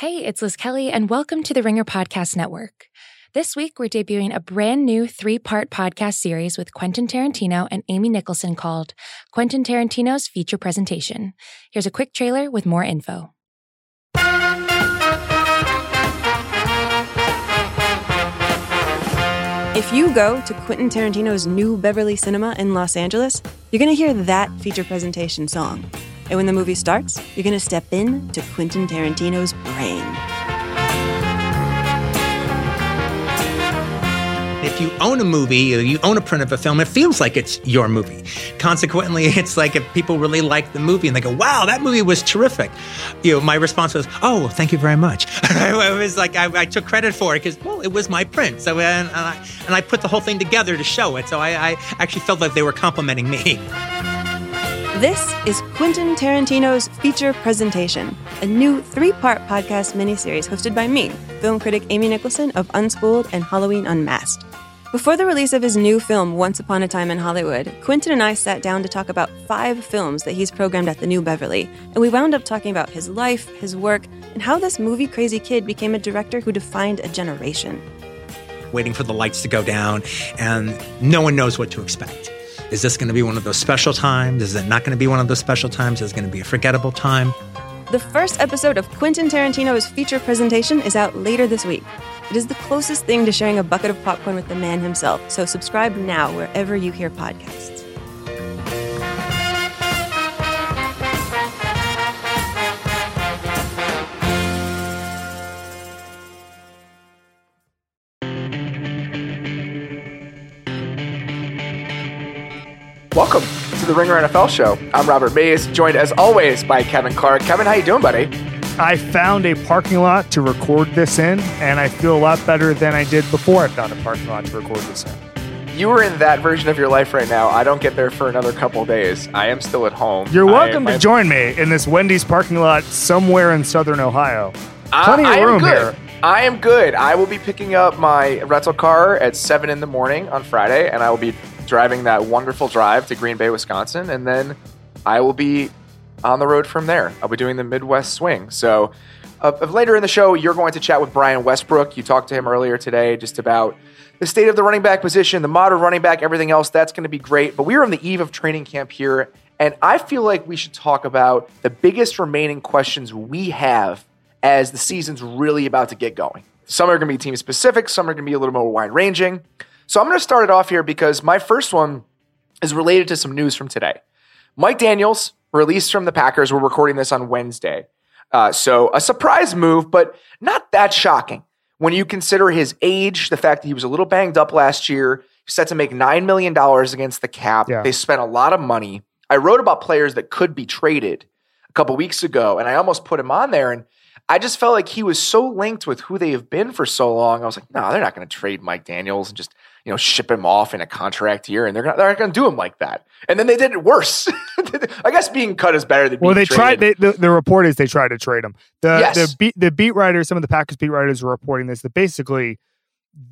Hey, it's Liz Kelly, and welcome to the Ringer Podcast Network. This week, we're debuting a brand new three part podcast series with Quentin Tarantino and Amy Nicholson called Quentin Tarantino's Feature Presentation. Here's a quick trailer with more info. If you go to Quentin Tarantino's new Beverly Cinema in Los Angeles, you're going to hear that feature presentation song. And when the movie starts, you're going to step in to Quentin Tarantino's brain. If you own a movie or you own a print of a film, it feels like it's your movie. Consequently, it's like if people really like the movie and they go, wow, that movie was terrific. You know, my response was, oh, thank you very much. it was like I, I took credit for it because, well, it was my print. So, and, and, I, and I put the whole thing together to show it. So I, I actually felt like they were complimenting me. This is Quentin Tarantino's feature presentation, a new three part podcast miniseries hosted by me, film critic Amy Nicholson of Unspooled and Halloween Unmasked. Before the release of his new film, Once Upon a Time in Hollywood, Quentin and I sat down to talk about five films that he's programmed at the New Beverly, and we wound up talking about his life, his work, and how this movie crazy kid became a director who defined a generation. Waiting for the lights to go down, and no one knows what to expect. Is this going to be one of those special times? Is it not going to be one of those special times? Is it going to be a forgettable time? The first episode of Quentin Tarantino's feature presentation is out later this week. It is the closest thing to sharing a bucket of popcorn with the man himself, so subscribe now wherever you hear podcasts. Welcome to the Ringer NFL Show. I'm Robert Mays, joined as always by Kevin Clark. Kevin, how you doing, buddy? I found a parking lot to record this in, and I feel a lot better than I did before I found a parking lot to record this in. You are in that version of your life right now. I don't get there for another couple days. I am still at home. You're welcome I, to join me in this Wendy's parking lot somewhere in southern Ohio. Plenty I, of I room here. I am good. I will be picking up my rental car at 7 in the morning on Friday, and I will be driving that wonderful drive to Green Bay, Wisconsin, and then I will be on the road from there. I'll be doing the Midwest swing. So, uh, later in the show, you're going to chat with Brian Westbrook. You talked to him earlier today just about the state of the running back position, the modern running back, everything else. That's going to be great. But we are on the eve of training camp here, and I feel like we should talk about the biggest remaining questions we have as the season's really about to get going. Some are going to be team specific, some are going to be a little more wide ranging. So I'm going to start it off here because my first one is related to some news from today. Mike Daniels released from the Packers. We're recording this on Wednesday. Uh, so a surprise move, but not that shocking when you consider his age, the fact that he was a little banged up last year. He's set to make $9 million against the cap. Yeah. They spent a lot of money. I wrote about players that could be traded a couple weeks ago, and I almost put him on there. And I just felt like he was so linked with who they have been for so long. I was like, no, they're not going to trade Mike Daniels and just you know ship him off in a contract year, and they're not, they're not going to do him like that. And then they did it worse. I guess being cut is better than being Well, they tried. They, the, the report is they tried to trade him. The Yes. the beat the beat writers, some of the Packers beat writers were reporting this. That basically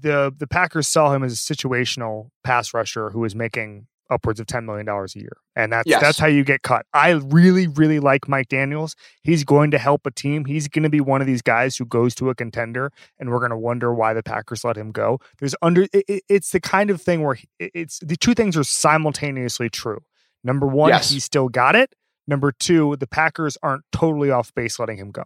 the the Packers saw him as a situational pass rusher who was making upwards of ten million dollars a year, and that's Yes. that's how you get cut. I really really like Mike Daniels. He's going to help a team. He's going to be one of these guys who goes to a contender, and we're going to wonder why the Packers let him go. There's under it, it- it's the kind of thing where it's the two things are simultaneously true. Number one, Yes. he still got it. Number two, the Packers aren't totally off base letting him go.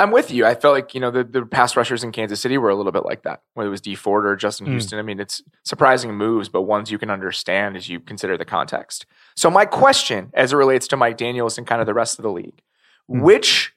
I'm with you. I felt like you know the, the pass rushers in Kansas City were a little bit like that, whether it was Dee Ford or Justin Mm. Houston. I mean, it's surprising moves, but ones you can understand as you consider the context. So my question, as it relates to Mike Daniels and kind of the rest of the league, Mm. which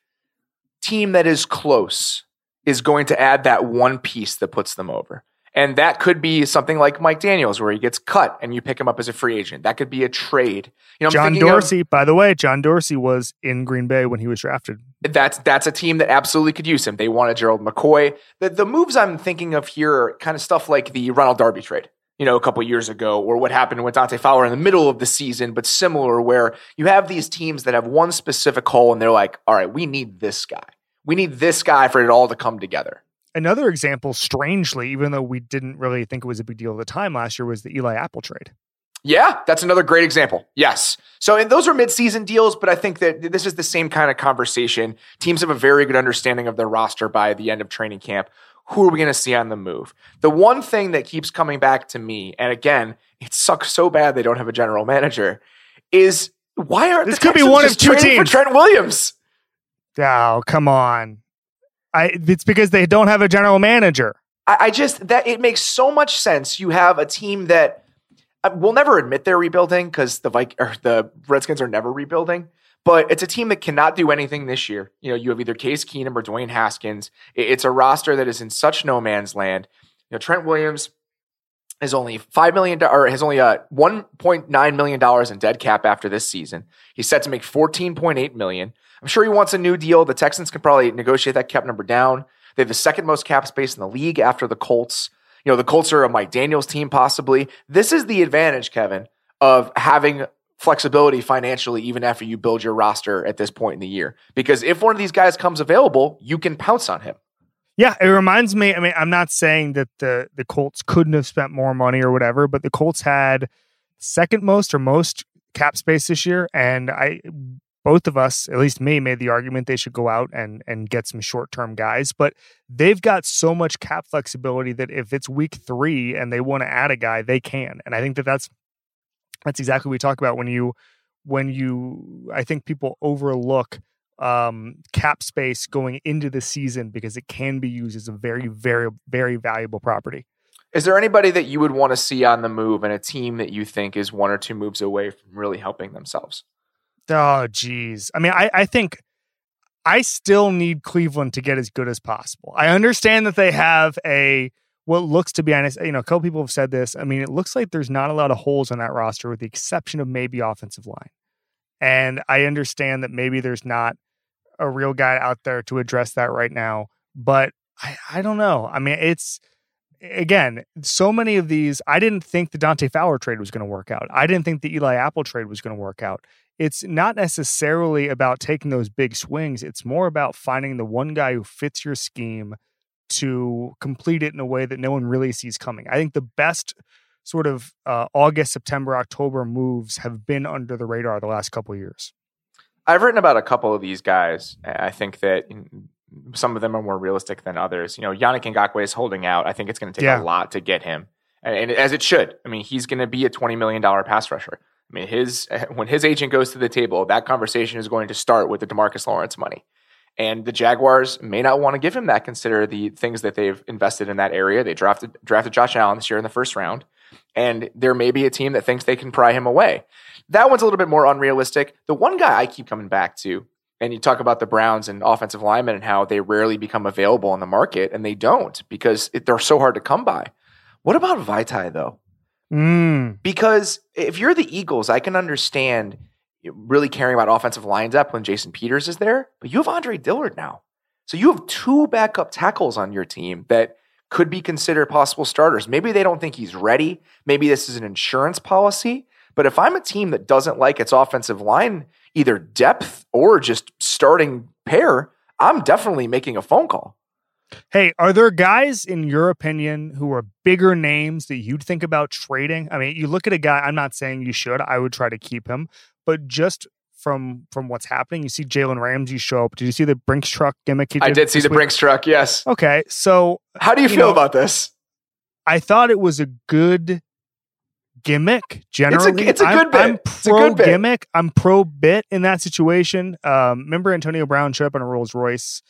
team that is close is going to add that one piece that puts them over? And that could be something like Mike Daniels, where he gets cut and you pick him up as a free agent. That could be a trade. You know, I'm John thinking of- Dorsey, by the way, John Dorsey was in Green Bay when he was drafted. That's that's a team that absolutely could use him. They wanted Gerald McCoy. The the moves I'm thinking of here are kind of stuff like the Ronald Darby trade, you know, a couple years ago, or what happened with Dante Fowler in the middle of the season, but similar, where you have these teams that have one specific hole and they're like, all right, we need this guy. We need this guy for it all to come together. Another example, strangely, even though we didn't really think it was a big deal at the time last year, was the Eli Apple trade. Yeah, that's another great example. Yes. So, and those are midseason deals, but I think that this is the same kind of conversation. Teams have a very good understanding of their roster by the end of training camp. Who are we going to see on the move? The one thing that keeps coming back to me, and again, it sucks so bad they don't have a general manager, is why aren't This could be one of two teams. for Trent Williams? Oh, come on. I it's because they don't have a general manager. I, I just that it makes so much sense. You have a team that will never admit they're rebuilding because the Vik- or the Redskins are never rebuilding. But it's a team that cannot do anything this year. You know, you have either Case Keenum or Dwayne Haskins. It's a roster that is in such no man's land. You know, Trent Williams is only five million or has only uh one point nine million dollars in dead cap after this season. He's set to make fourteen point eight million. I'm sure he wants a new deal. The Texans can probably negotiate that cap number down. They have the second most cap space in the league after the Colts. You know, the Colts are a Mike Daniels team, possibly. This is the advantage, Kevin, of having flexibility financially, even after you build your roster at this point in the year. Because if one of these guys comes available, you can pounce on him. Yeah, it reminds me. I mean, I'm not saying that the the Colts couldn't have spent more money or whatever, but the Colts had second most or most cap space this year, and I both of us, at least me, made the argument they should go out and and get some short term guys. But they've got so much cap flexibility that if it's week three and they want to add a guy, they can. And I think that that's that's exactly what we talk about when you when you I think people overlook um, cap space going into the season because it can be used as a very, very, very valuable property. Is there anybody that you would want to see on the move and a team that you think is one or two moves away from really helping themselves? Oh, geez. I mean, I, I think I still need Cleveland to get as good as possible. I understand that they have a what looks to be honest. You know, a couple people have said this. I mean, it looks like there's not a lot of holes on that roster, with the exception of maybe offensive line. And I understand that maybe there's not a real guy out there to address that right now. But I, I don't know. I mean, it's again, so many of these. I didn't think the Dante Fowler trade was going to work out. I didn't think the Eli Apple trade was going to work out. It's not necessarily about taking those big swings. It's more about finding the one guy who fits your scheme to complete it in a way that no one really sees coming. I think the best sort of uh, August, September, October moves have been under the radar the last couple of years. I've written about a couple of these guys. I think that some of them are more realistic than others. You know, Yannick Ngakoue is holding out. I think it's going to take Yeah. a lot to get him, and, and as it should. I mean, he's going to be a twenty million dollar pass rusher. I mean, his when his agent goes to the table, that conversation is going to start with the Demarcus Lawrence money. And the Jaguars may not want to give him that. Consider the things that they've invested in that area. They drafted drafted Josh Allen this year in the first round, and there may be a team that thinks they can pry him away. That one's a little bit more unrealistic. The one guy I keep coming back to, and you talk about the Browns and offensive linemen and how they rarely become available in the market, and they don't because it, they're so hard to come by. What about Vaitai though? Mm, Because if you're the Eagles, I can understand really caring about offensive line depth when Jason Peters is there, but you have Andre Dillard now. So you have two backup tackles on your team that could be considered possible starters. Maybe they don't think he's ready. Maybe this is an insurance policy. But if I'm a team that doesn't like its offensive line, either depth or just starting pair, I'm definitely making a phone call. Hey, are there guys in your opinion who are bigger names that you'd think about trading? I mean, you look at a guy. I'm not saying you should. I would try to keep him, but just from from what's happening, you see Jalen Ramsey show up. Did you see the Brinks truck gimmick? He I did see the week? Brinks truck. Yes. Okay, so How do you, You feel know, about this? I thought it was a good gimmick. Generally, it's a I'm- good bit. I'm It's a pro good bit. gimmick. I'm pro bit in that situation. Um, remember Antonio Brown showed up in a Rolls Royce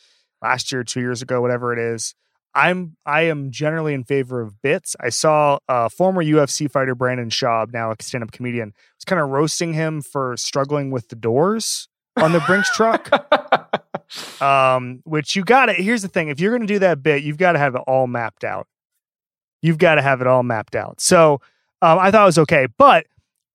last year, two years ago, whatever it is. I'm I am generally in favor of bits. I saw uh, former UFC fighter Brendan Schaub, now a stand-up comedian, was kind of roasting him for struggling with the doors on the Brinks truck. um, which you got to. Here's the thing: if you're going to do that bit, you've got to have it all mapped out. You've got to have it all mapped out. So um, I thought it was okay, but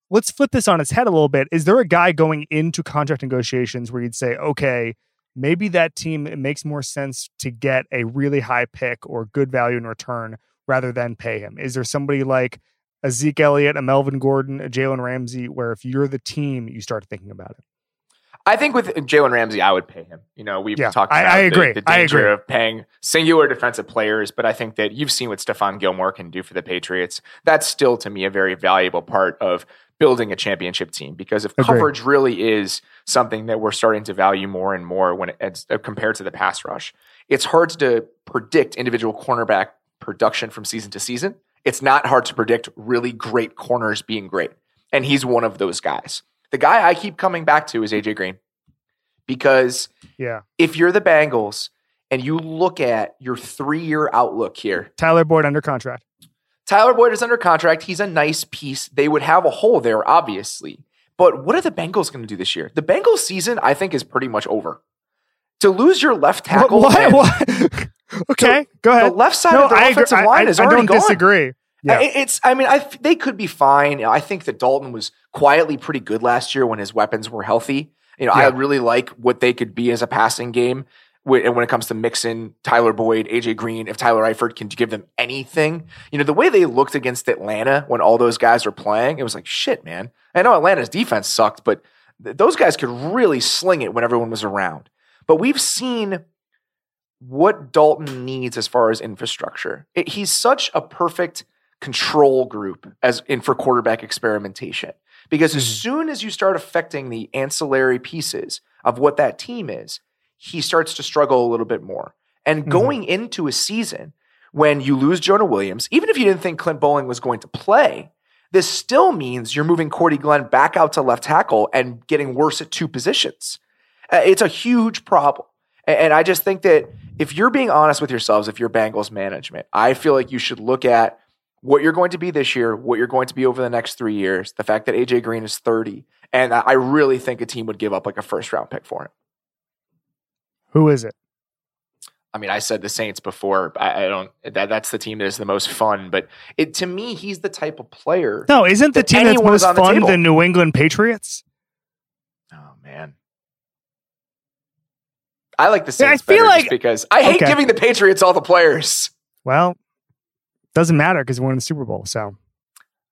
let's flip this on its head a little bit. Is there a guy going into contract negotiations where you'd say, okay, maybe that team it makes more sense to get a really high pick or good value in return rather than pay him? Is there somebody like a Zeke Elliott, a Melvin Gordon, a Jalen Ramsey, where if you're the team, you start thinking about it? I think with Jalen Ramsey, I would pay him. You know, we've Yeah, talked I- about I the- agree. the, I danger agree. of paying singular defensive players, but I think that you've seen what Stephon Gilmore can do for the Patriots. That's still to me a very valuable part of building a championship team because if Agreed. coverage really is something that we're starting to value more and more when it's uh, compared to the pass rush, it's hard to predict individual cornerback production from season to season. It's not hard to predict really great corners being great. And he's one of those guys. The guy I keep coming back to is AJ Green because Yeah. if you're the Bengals and you look at your three year outlook here, Tyler Boyd under contract. Tyler Boyd is under contract. He's a nice piece. They would have a hole there, obviously. But what are the Bengals going to do this year? The Bengals season, I think, is pretty much over. To lose your left tackle, What? what? okay, go ahead. the left side no, of I, agree. offensive I, line I, is I already don't gone. disagree. Yeah. I- It's. I mean, I they could be fine. I think that Dalton was quietly pretty good last year when his weapons were healthy. You know, I really like what they could be as a passing game. And when it comes to mixing Tyler Boyd, AJ Green, if Tyler Eifert can give them anything, you know, the way they looked against Atlanta when all those guys were playing, it was like, shit, man. I know Atlanta's defense sucked, but th- those guys could really sling it when everyone was around. But we've seen what Dalton needs as far as infrastructure. It, he's such a perfect control group as in for quarterback experimentation because as Mhm. soon as you start affecting the ancillary pieces of what that team is, he starts to struggle a little bit more. And Mhm. going into a season when you lose Jonah Williams, even if you didn't think Clint Boling was going to play, this still means you're moving Cordy Glenn back out to left tackle and getting worse at two positions. Uh, it's a huge problem. And I just think that if you're being honest with yourselves, if you're Bengals management, I feel like you should look at what you're going to be this year, what you're going to be over the next three years, the fact that AJ Green is 30. And I really think a team would give up like a first round pick for him. Who is it? I mean, I said the Saints before. I, I don't. That that's the team that is the most fun. But it to me, he's the type of player. No, isn't the That team that's most the fun table. the New England Patriots? Oh man, I like the Yeah, I Saints feel like- just because I hate Okay. giving the Patriots all the players. Well, doesn't matter because we're in the Super Bowl. So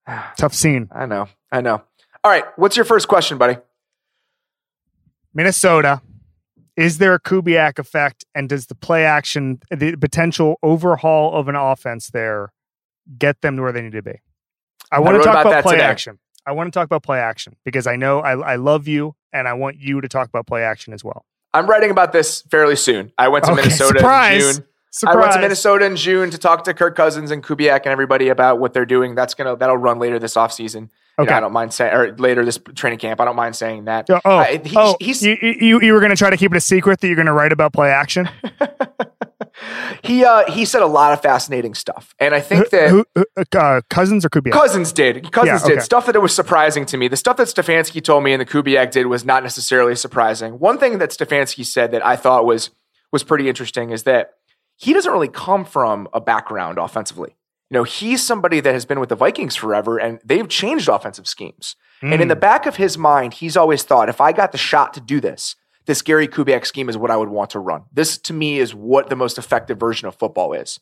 tough scene. I know. I know. All right. What's your first question, buddy? Minnesota. Is there a Kubiak effect? And does the play action, the potential overhaul of an offense there, get them to where they need to be? I want wrote to talk about about, play today. action. I want to talk about play action because I know I, I love you and I want you to talk about play action as well. I'm writing about this fairly soon. I went to Okay, Minnesota surprise. in June. Surprise. I went to Minnesota in June to talk to Kirk Cousins and Kubiak and everybody about what they're doing. That's gonna that'll run later this offseason. You know, Okay. I don't mind saying or later this training camp. I don't mind saying that. Oh, oh, I- he's- oh, he's- you, you, you were going to try to keep it a secret that you're going to write about play action? he uh, he said a lot of fascinating stuff, and I think that Who, who, uh, Cousins or Kubiak? Cousins did. Cousins Yeah, did stuff that it was surprising to me. The stuff that Stefanski told me and the Kubiak did was not necessarily surprising. One thing that Stefanski said that I thought was was pretty interesting is that he doesn't really come from a background offensively. You know, he's somebody that has been with the Vikings forever, and they've changed offensive schemes. And in Mm. the back of his mind, he's always thought, if I got the shot to do this, this Gary Kubiak scheme is what I would want to run. This, to me, is what the most effective version of football is.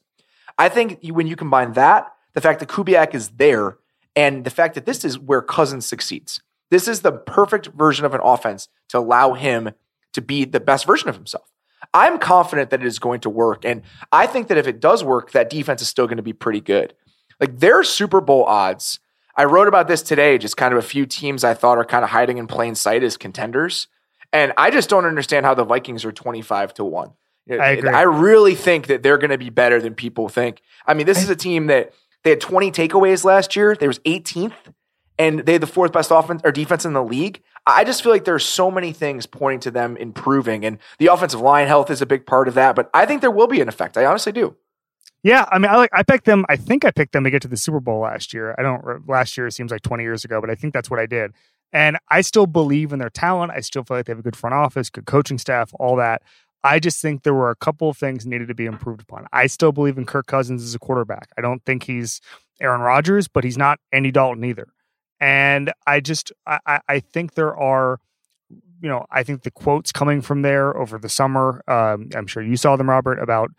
I think when you combine that, the fact that Kubiak is there, and the fact that this is where Cousins succeeds. This is the perfect version of an offense to allow him to be the best version of himself. I'm confident that it is going to work. And I think that if it does work, that defense is still going to be pretty good. Like their Super Bowl odds, I wrote about this today, just kind of a few teams I thought are kind of hiding in plain sight as contenders. And I just don't understand how the Vikings are 25 to 1. I agree. I really think that they're going to be better than people think. I mean, this is a team that they had 20 takeaways last year. They was 18th and they had the fourth best offense or defense in the league. I just feel like there's so many things pointing to them improving, and the offensive line health is a big part of that. But I think there will be an effect. I honestly do. Yeah, I mean, I like. I picked them. I think I picked them to get to the Super Bowl last year. I don't. Last year seems like twenty years ago, but I think that's what I did. And I still believe in their talent. I still feel like they have a good front office, good coaching staff, all that. I just think there were a couple of things needed to be improved upon. I still believe in Kirk Cousins as a quarterback. I don't think he's Aaron Rodgers, but he's not Andy Dalton either. And I just, I, I- I think there are, you know, I think the quotes coming from there over the summer. Um, I'm sure you saw them, Robert, about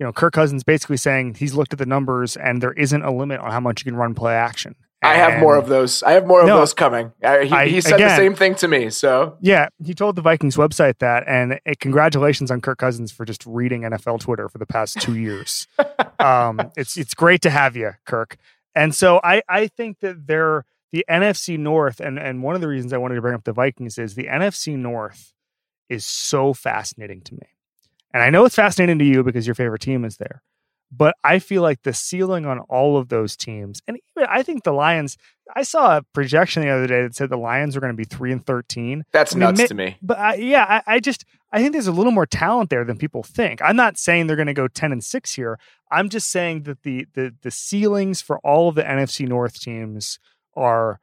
you know, Kirk Cousins basically saying he's looked at the numbers and there isn't a limit on how much you can run play action. I have more of those. I have more of No. those coming. Uh, he, I- he said the same thing to me. So Yeah, he told the Vikings website that, and uh, congratulations on Kirk Cousins for just reading NFL Twitter for the past two years. um, it's it's great to have you, Kirk. And so I I think that they're the NFC North, and and one of the reasons I wanted to bring up the Vikings is the NFC North is so fascinating to me, and I know it's fascinating to you because your favorite team is there. But I feel like the ceiling on all of those teams, and even I think the Lions. I saw a projection the other day that said the Lions are going to be three and thirteen. that's I mean, nuts ma- to me. But I, yeah, I, I just I think there's a little more talent there than people think. I'm not saying they're going to go ten and six here. I'm just saying that the the the ceilings for all of the NFC North teams are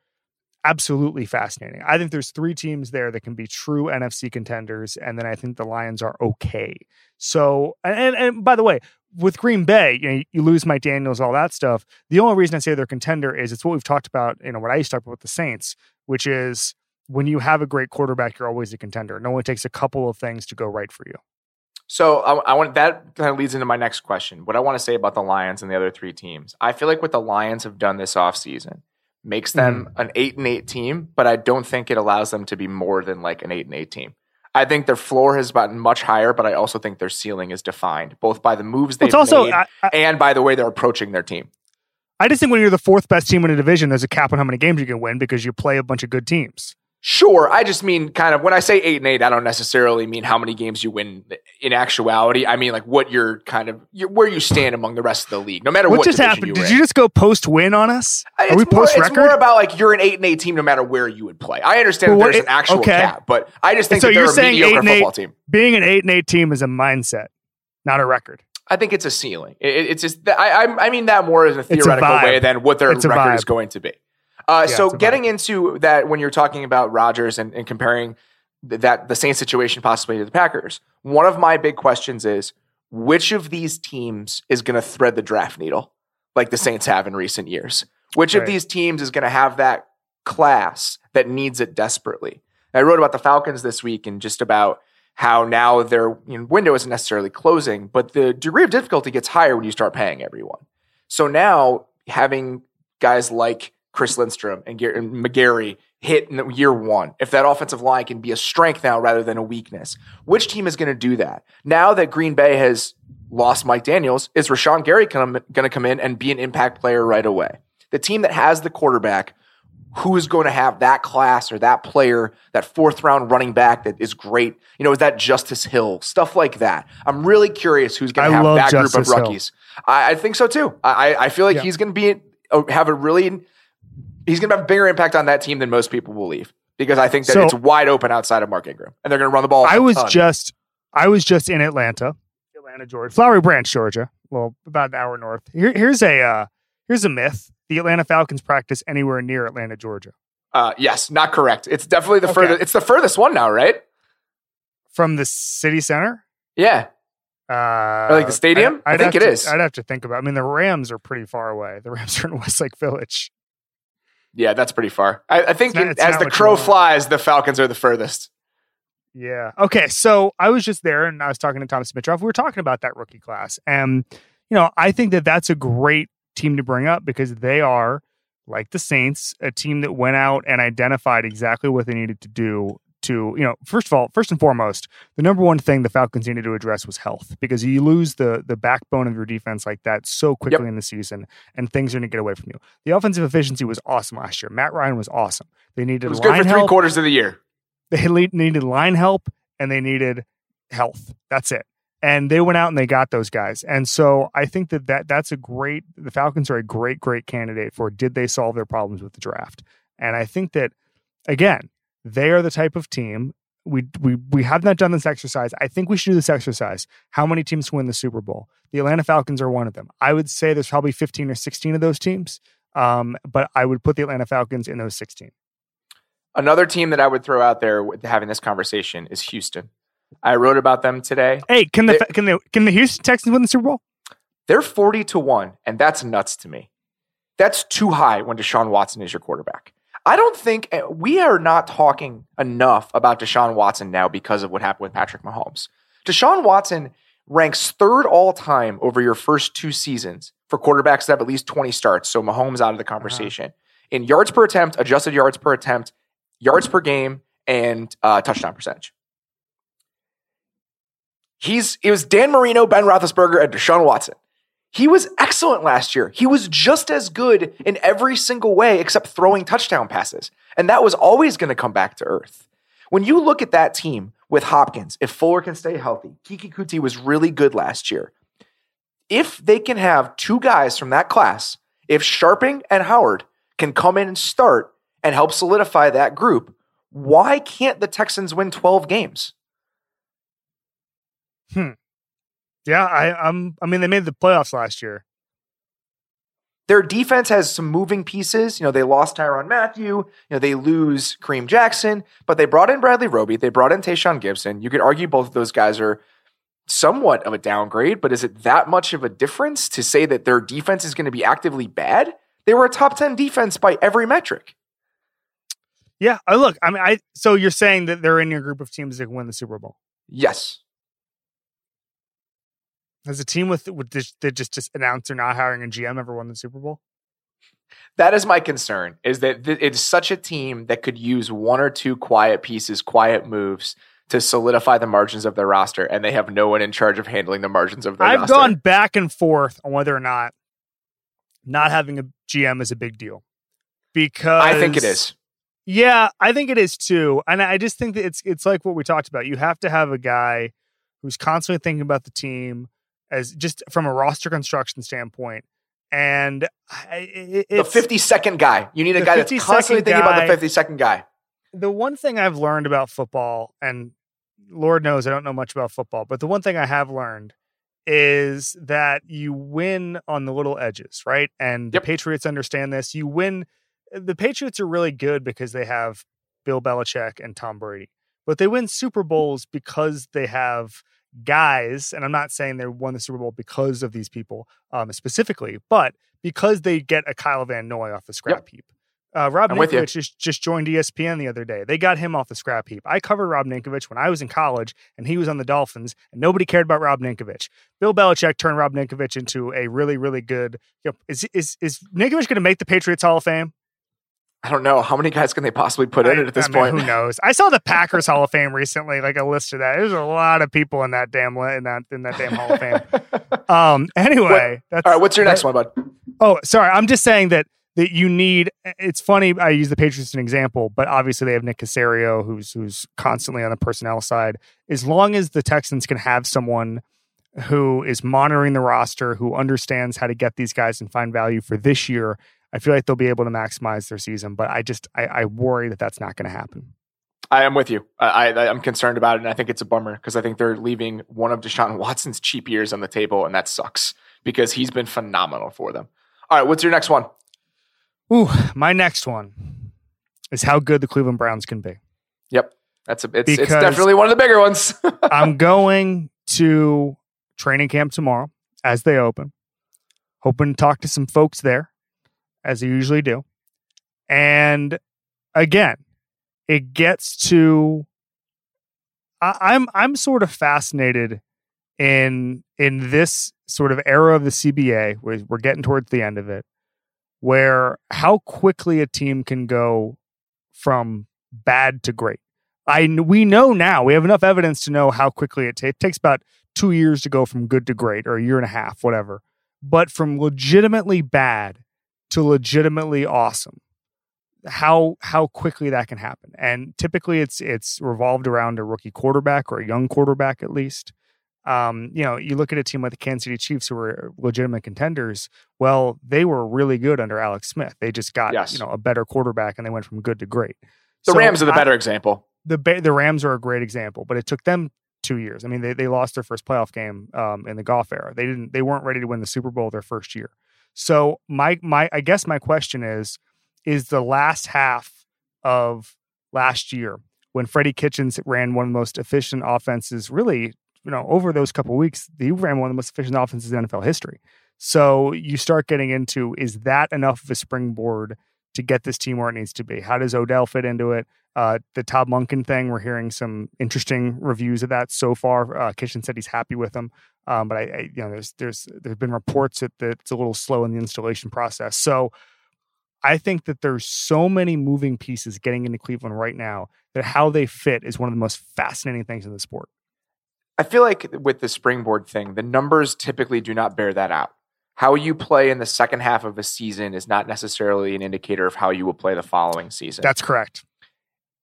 absolutely fascinating. I think there's three teams there that can be true NFC contenders, and then I think the Lions are okay. So, and and by the way, with Green Bay, you know, you lose Mike Daniels, all that stuff. The only reason I say they're contender is it's what we've talked about. You know, what I used to talk about with the Saints, which is when you have a great quarterback, you're always a contender. It only takes a couple of things to go right for you. So I, I want that kind of leads into my next question. What I want to say about the Lions and the other three teams. I feel like what the Lions have done this offseason makes them mm. an eight and eight team, but I don't think it allows them to be more than like an eight and eight team. I think their floor has gotten much higher, but I also think their ceiling is defined both by the moves they've It's also made I, I, and by the way they're approaching their team. I just think when you're the fourth best team in a division, there's a cap on how many games you can win because you play a bunch of good teams. Sure, I just mean kind of when I say eight and eight, I don't necessarily mean how many games you win in actuality. I mean like what you're kind of your, where you stand among the rest of the league, no matter What, what, just happened? You Did were you just go post win on us? It's Are we more- post It's more about like you're an eight and eight team, no matter where you would play. I understand Well, what there's an actual okay. cap, but I just think So that they're you're saying eight mediocre and eight- football team. Being an eight and eight team is a mindset, not a record. I think it's a ceiling. It- it- it's just I, I I mean that more as a a theoretical vibe. way than what their It's record is going to be. Uh, Yeah, so getting into that when you're talking about Rodgers and, and comparing th- that the same situation possibly to the Packers, one of my big questions is which of these teams is going to thread the draft needle like the Saints have in recent years? Which of these teams is going to have that class that needs it desperately? I wrote about the Falcons this week and just about how now their you know, window isn't necessarily closing, but the degree of difficulty gets higher when you start paying everyone. So now having guys like Chris Lindstrom and, Gar- and McGary hit in year one, if that offensive line can be a strength now rather than a weakness, which team is going to do that? Now that Green Bay has lost Mike Daniels, is Rashan Gary going to come in and be an impact player right away? The team that has the quarterback who is going to have that class or that player, that fourth round running back that is great? You know, is that Justice Hill? Stuff like that. I'm really curious who's going to have that group of rookies. I, I think so too. I, I feel like Yeah. he's going to be uh, have a really he's going to have a bigger impact on that team than most people believe because I think that So- it's wide open outside of Mark Ingram and they're going to run the ball. I was ton. just I was just in Atlanta, Atlanta, Georgia, Flowery Branch, Georgia. Well, about an hour north. Here, here's a uh, here's a myth: the Atlanta Falcons practice anywhere near Atlanta, Georgia. uh, yes, not correct. It's definitely the Okay. furthest. It's the furthest one now, right? From the city center, Yeah. uh, like the stadium? I think have it to- is. I'd have to think about. I mean, the Rams are pretty far away. The Rams are in Westlake Village. Yeah, that's pretty far. I, I think not- it- as the crow flies, the Falcons are the furthest. Yeah. Okay. So I was just there and I was talking to Thomas Dimitroff. We were talking about that rookie class. And, you know, I think that that's a great team to bring up because they are, like the Saints, a team that went out and identified exactly what they needed to do to, you know, first of all, first and foremost, the number one thing the Falcons needed to address was health because you lose the the backbone of your defense like that so quickly in the season and things are going to get away from you. The offensive efficiency was awesome last year. Matt Ryan was awesome. They needed It was line good for three help quarters of the year. they needed line help and they needed health. That's it. And they went out and they got those guys. And so I think that, that that's a great, the Falcons are a great, great candidate for did they solve their problems with the draft? And I think that, again, they are the type of team. We, we, we have not done this exercise. I think we should do this exercise. How many teams win the Super Bowl? The Atlanta Falcons are one of them. I would say there's probably 15 or 16 of those teams. Um, but I would put the Atlanta Falcons in those 16. Another team that I would throw out there with having this conversation is Houston. I wrote about them today. Hey, can the They- can the can the Houston Texans win the Super Bowl? They're 40 to 1, and that's nuts to me. That's too high when Deshaun Watson is your quarterback. I don't think eh, we are not talking enough about Deshaun Watson now because of what happened with Patrick Mahomes. Deshaun Watson ranks third all time over your first two seasons for quarterbacks that have at least 20 starts. So Mahomes out of the conversation. Uh-huh. In yards per attempt, adjusted yards per attempt, yards per game, and uh, touchdown percentage. He's it was Dan Marino, Ben Roethlisberger, and Deshaun Watson. He was excellent last year. He was just as good in every single way except throwing touchdown passes. And that was always going to come back to earth. When you look at that team with Hopkins, if Fuller can stay healthy, Keke Coutee was really good last year. If they can have two guys from that class, if Scharping and Howard can come in and start and help solidify that group, why can't the Texans win 12 games? Hmm. Yeah, I, I'm. I mean, they made the playoffs last year. Their defense has some moving pieces. You know, they lost Tyrann Mathieu. You know, they lose Kareem Jackson, but they brought in Bradley Roby. They brought in Tashaun Gipson. You could argue both of those guys are somewhat of a downgrade, but is it that much of a difference to say that their defense is going to be actively bad? They were a top 10 defense by every metric. Yeah, I look, I mean, I so you're saying that they're in your group of teams that can win the Super Bowl. Yes. Has a team with with this, that just just announced they're not hiring a GM ever won the Super Bowl? That is my concern. Is that it's such a team that could use one or two quiet pieces, quiet moves to solidify the margins of their roster, and they have no one in charge of handling the margins of their roster. I've roster. gone back and forth on whether or not not having a GM is a big deal because I think it is. Yeah, I think it is too, and I just think that it's it's like what we talked about. You have to have a guy who's constantly thinking about the team, as just from a roster construction standpoint. And the 50 second guy. You need a guy that's constantly thinking guy, about the 50 second guy. The one thing I've learned about football, and Lord knows I don't know much about football, but the one thing I have learned is that you win on the little edges, right? And yep. the Patriots understand this. You win. The Patriots are really good because they have Bill Belichick and Tom Brady, but they win Super Bowls because they have guys, and I'm not saying they won the Super Bowl because of these people um, specifically, but because they get a Kyle Van Noy off the scrap yep. heap. Uh, Rob Ninkovich just, just joined ESPN the other day. They got him off the scrap heap. I covered Rob Ninkovich when I was in college, and he was on the Dolphins, and nobody cared about Rob Ninkovich. Bill Belichick turned Rob Ninkovich into a really, really good. You know, is is is Ninkovich going to make the Patriots Hall of Fame? I don't know how many guys can they possibly put I, in it at this I mean, point. Who knows? I saw the Packers Hall of Fame recently, like a list of that. There's a lot of people in that damn in that in that damn Hall of Fame. Um. Anyway, what, all right. What's your next one, bud? Oh, sorry. I'm just saying that that you need. It's funny. I use the Patriots as an example, but obviously they have Nick Caserio, who's who's constantly on the personnel side. As long as the Texans can have someone who is monitoring the roster, who understands how to get these guys and find value for this year I feel like they'll be able to maximize their season, but I just I, I worry that that's not going to happen. I am with you. I, I am concerned about it, and I think it's a bummer because I think they're leaving one of Deshaun Watson's cheap years on the table, and that sucks because he's been phenomenal for them. All right, what's your next one? Ooh, my next one is how good the Cleveland Browns can be. Yep, that's a it's, it's definitely one of the bigger ones. I'm going to training camp tomorrow as they open, hoping to talk to some folks there as they usually do. And again, it gets to I, I'm I'm sort of fascinated in in this sort of era of the CBA, where we're getting towards the end of it, where how quickly a team can go from bad to great. I we know now we have enough evidence to know how quickly it, it takes about two years to go from good to great, or a year and a half, whatever. But from legitimately bad to legitimately awesome. How how quickly that can happen. And typically it's it's revolved around a rookie quarterback or a young quarterback at least. Um, you know you look at a team like the kansas city chiefs who were legitimate contenders well they were really good under alex smith. They just got yes. you know a better quarterback and they went from good to great. The so rams are the better I, example. The the rams are a great example but it took them two years. I mean they, they lost their first playoff game um, in the Goff era. They didn't they weren't ready to win the super bowl their first year so my my I guess my question is is the last half of last year when Freddie Kitchens ran one of the most efficient offenses really, you know, over those couple weeks, he ran one of the most efficient offenses in NFL history. So you start getting into is that enough of a springboard to get this team where it needs to be? How does Odell fit into it? Uh, the Todd Monken thing, we're hearing some interesting reviews of that so far. Uh, Kitchen said he's happy with them, um, but I, I, you know, there's there's there's been reports that, that it's a little slow in the installation process. So I think that there's so many moving pieces getting into Cleveland right now that how they fit is one of the most fascinating things in the sport. I feel like with the springboard thing, the numbers typically do not bear that out. How you play in the second half of a season is not necessarily an indicator of how you will play the following season. That's correct.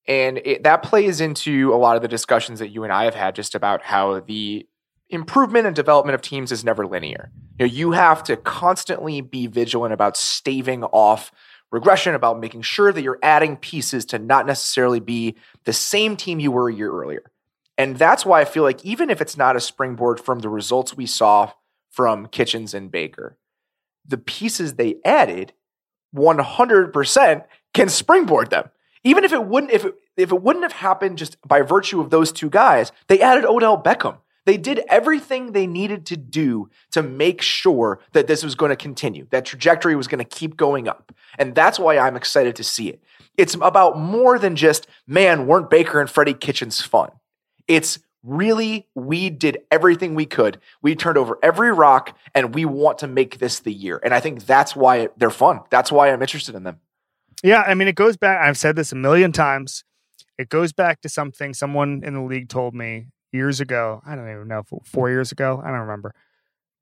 And it, that plays into a lot of the discussions that you and I have had just about how the improvement and development of teams is never linear. You know, you have to constantly be vigilant about staving off regression, about making sure that you're adding pieces to not necessarily be the same team you were a year earlier. And that's why I feel like even if it's not a springboard from the results we saw from Kitchens and Baker, the pieces they added 100% can springboard them. Even if it wouldn't if it, if it wouldn't have happened just by virtue of those two guys, they added Odell Beckham. They did everything they needed to do to make sure that this was going to continue. That trajectory was going to keep going up. And that's why I'm excited to see it. It's about more than just, man, weren't Baker and Freddie Kitchens fun? It's really, we did everything we could. We turned over every rock and we want to make this the year. And I think that's why they're fun. That's why I'm interested in them. Yeah. I mean, it goes back, I've said this a million times. It goes back to something someone in the league told me years ago. I don't even know, four years ago. I don't remember.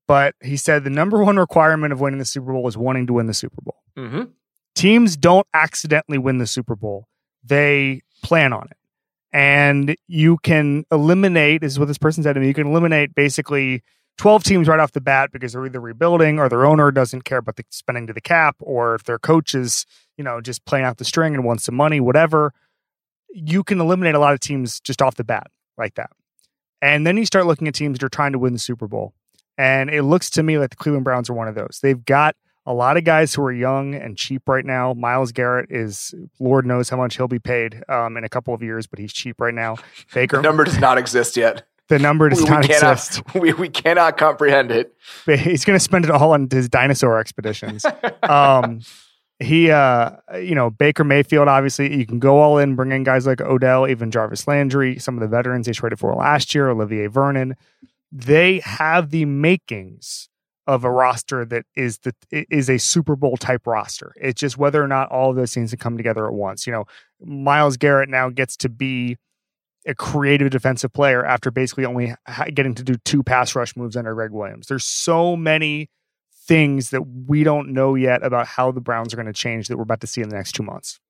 But he said the number one requirement of winning the Super Bowl is wanting to win the Super Bowl. Mm-hmm. Teams don't accidentally win the Super Bowl, they plan on it. And you can eliminate, this is what this person said to me, you can eliminate basically 12 teams right off the bat because they're either rebuilding or their owner doesn't care about the spending to the cap, or if their coach is, you know, just playing out the string and wants some money, whatever. You can eliminate a lot of teams just off the bat like that. And then you start looking at teams that are trying to win the Super Bowl. And it looks to me like the Cleveland Browns are one of those. They've got a lot of guys who are young and cheap right now. Myles Garrett is, Lord knows how much he'll be paid um, in a couple of years, but he's cheap right now. Baker. the number does not exist yet. The number does we, not we cannot, exist. We, we cannot comprehend it. But he's going to spend it all on his dinosaur expeditions. um, he uh you know baker mayfield obviously you can go all in bring in guys like odell even jarvis landry some of the veterans they traded for last year olivier vernon they have the makings of a roster that is the is a super bowl type roster it's just whether or not all of those things can come together at once you know myles garrett now gets to be a creative defensive player after basically only getting to do two pass rush moves under gregg williams there's so many things that we don't know yet about how the Browns are going to change that we're about to see in the next two months.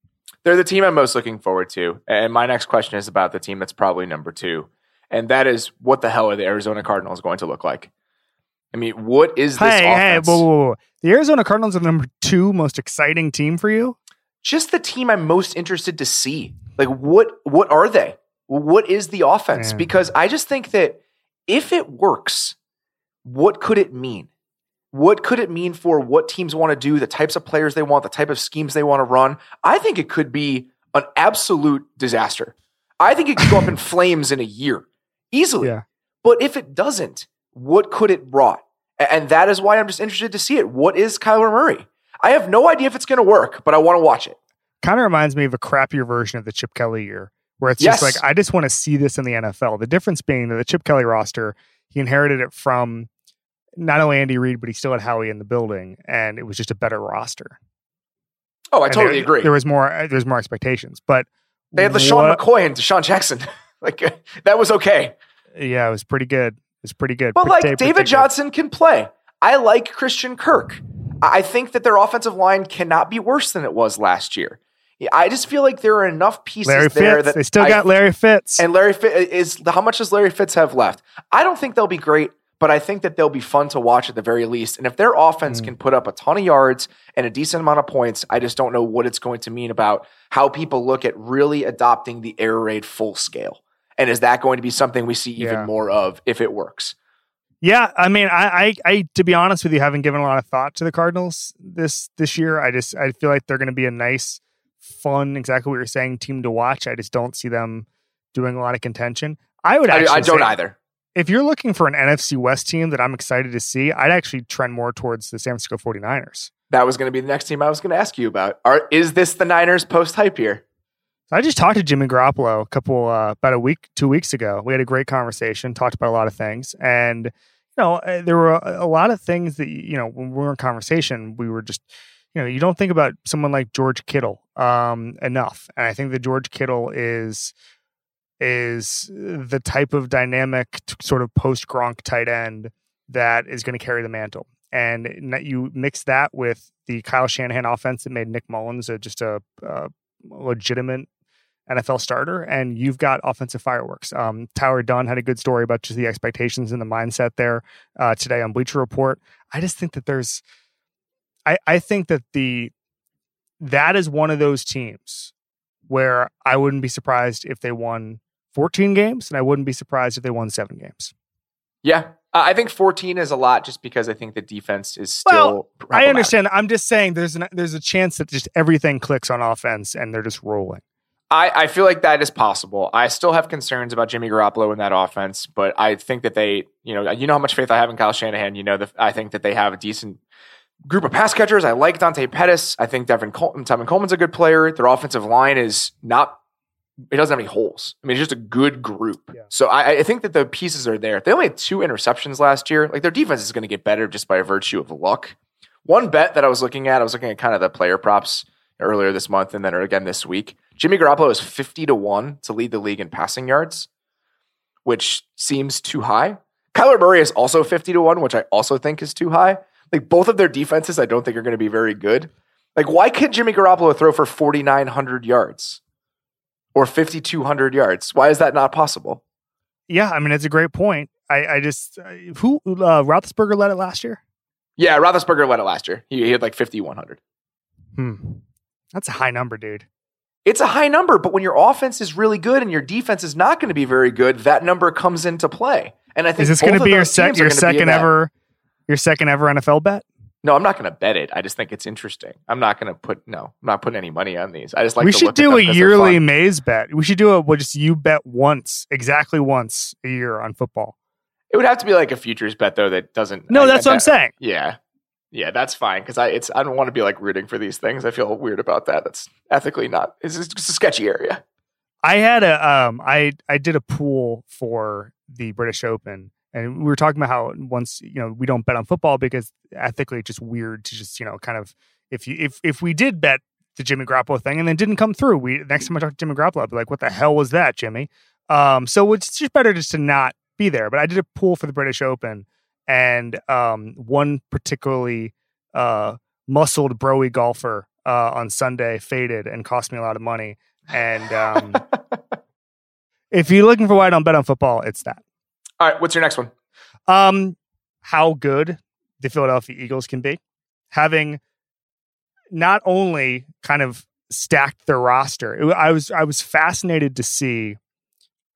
They're the team I'm most looking forward to. And my next question is about the team that's probably number two. And that is what the hell are the Arizona Cardinals going to look like? I mean, what is this hey, offense? Hey, whoa, whoa, whoa. The Arizona Cardinals are the number two most exciting team for you? Just the team I'm most interested to see. Like, what what are they? What is the offense? Man. Because I just think that if it works, what could it mean? What could it mean for what teams want to do, the types of players they want, the type of schemes they want to run? I think it could be an absolute disaster. I think it could go up in flames in a year easily. Yeah. But if it doesn't, what could it brought? And that is why I'm just interested to see it. What is Kyler Murray? I have no idea if it's going to work, but I want to watch it. Kind of reminds me of a crappier version of the Chip Kelly year, where it's yes. just like I just want to see this in the NFL. The difference being that the Chip Kelly roster, he inherited it from not only Andy Reid, but he still had Howie in the building, and it was just a better roster. Oh, I totally there, agree. There was more. Uh, there was more expectations, but they had LeSean McCoy and DeSean Jackson. like that was okay. Yeah, it was pretty good. Was pretty good. But like David Johnson can play. I like Christian Kirk. I think that their offensive line cannot be worse than it was last year. I just feel like there are enough pieces Larry there Fitz. that they still got Larry Fitz. And Larry Fitz is how much does Larry Fitz have left? I don't think they'll be great but I think that they'll be fun to watch at the very least. And if their offense mm. can put up a ton of yards and a decent amount of points, I just don't know what it's going to mean about how people look at really adopting the air raid full scale. And is that going to be something we see even yeah. more of if it works? Yeah, I mean, I, I, I, to be honest with you, haven't given a lot of thought to the Cardinals this this year. I just, I feel like they're going to be a nice, fun, exactly what you're saying, team to watch. I just don't see them doing a lot of contention. I would actually, I, I don't either if you're looking for an NFC West team that I'm excited to see, I'd actually trend more towards the San Francisco 49ers. That was going to be the next team I was going to ask you about. Are is this the Niners post hype here? I just talked to Jimmy Garoppolo a couple uh, about a week, two weeks ago. We had a great conversation, talked about a lot of things, and you know uh, there were a, lot of things that you know when we were in conversation, we were just you know you don't think about someone like George Kittle um, enough, and I think that George Kittle is is the type of dynamic sort of post Gronk tight end that is going to carry the mantle. And you mix that with the Kyle Shanahan offense that made Nick Mullens a, just a, a legitimate NFL starter, and you've got offensive fireworks. Um, Tyler Dunne had a good story about just the expectations and the mindset there uh, today on Bleacher Report. I just think that there's, I, I think that the that is one of those teams where I wouldn't be surprised if they won 14 games, and I wouldn't be surprised if they won seven games. Yeah, I think 14 is a lot, just because I think the defense is still. Well, I understand. I'm just saying there's an, there's a chance that just everything clicks on offense and they're just rolling. I, I feel like that is possible. I still have concerns about Jimmy Garoppolo in that offense, but I think that they, you know, you know how much faith I have in Kyle Shanahan. You know, the, I think that they have a decent group of pass catchers. I like Dante Pettis. I think Devin Col- Tevin Coleman's a good player. Their offensive line is not. It doesn't have any holes. I mean, it's just a good group. Yeah. So I, I think that the pieces are there. They only had two interceptions last year. Like their defense is going to get better just by virtue of luck. One bet that I was looking at, I was looking at kind of the player props earlier this month and then again this week. Jimmy Garoppolo is 50 to 1 to lead the league in passing yards, which seems too high. Kyler Murray is also 50 to 1, which I also think is too high. Like both of their defenses, I don't think are going to be very good. Like, why can't Jimmy Garoppolo throw for 4,900 yards or 5,200 yards? Why is that not possible? Yeah, I mean, it's a great point. I, I just, uh, who, uh, Roethlisberger led it last year? Yeah, Roethlisberger led it last year. He, he had like 5,100. Hmm. That's a high number, dude. It's a high number, but when your offense is really good and your defense is not going to be very good, that number comes into play. And I think is this going to be your, sec- your second ever your second ever NFL bet? No, I'm not going to bet it. I just think it's interesting. I'm not going to put no. I'm not putting any money on these. I just like. We should do a yearly Mays bet. We should do a well, just you bet once, exactly once a year on football. It would have to be like a futures bet though that doesn't. No, I, that's I, what I'm saying. Yeah, yeah, that's fine because I it's I don't want to be like rooting for these things. I feel weird about that. That's ethically not. It's just a sketchy area. I had a um I I did a pool for the British Open and we were talking about how once you know we don't bet on football because ethically it's just weird to just you know kind of if you if if we did bet the Jimmy Garoppolo thing and then didn't come through, we next time I talk to Jimmy Garoppolo, I'd be like, "What the hell was that, Jimmy?" Um, so it's just better just to not be there. But I did a pool for the British Open, and um, one particularly uh, muscled broy golfer uh, on Sunday faded and cost me a lot of money. And um, if you're looking for why I don't bet on football, it's that. All right, what's your next one? Um, how good the Philadelphia Eagles can be, having not only kind of stacked their roster. It, I was I was fascinated to see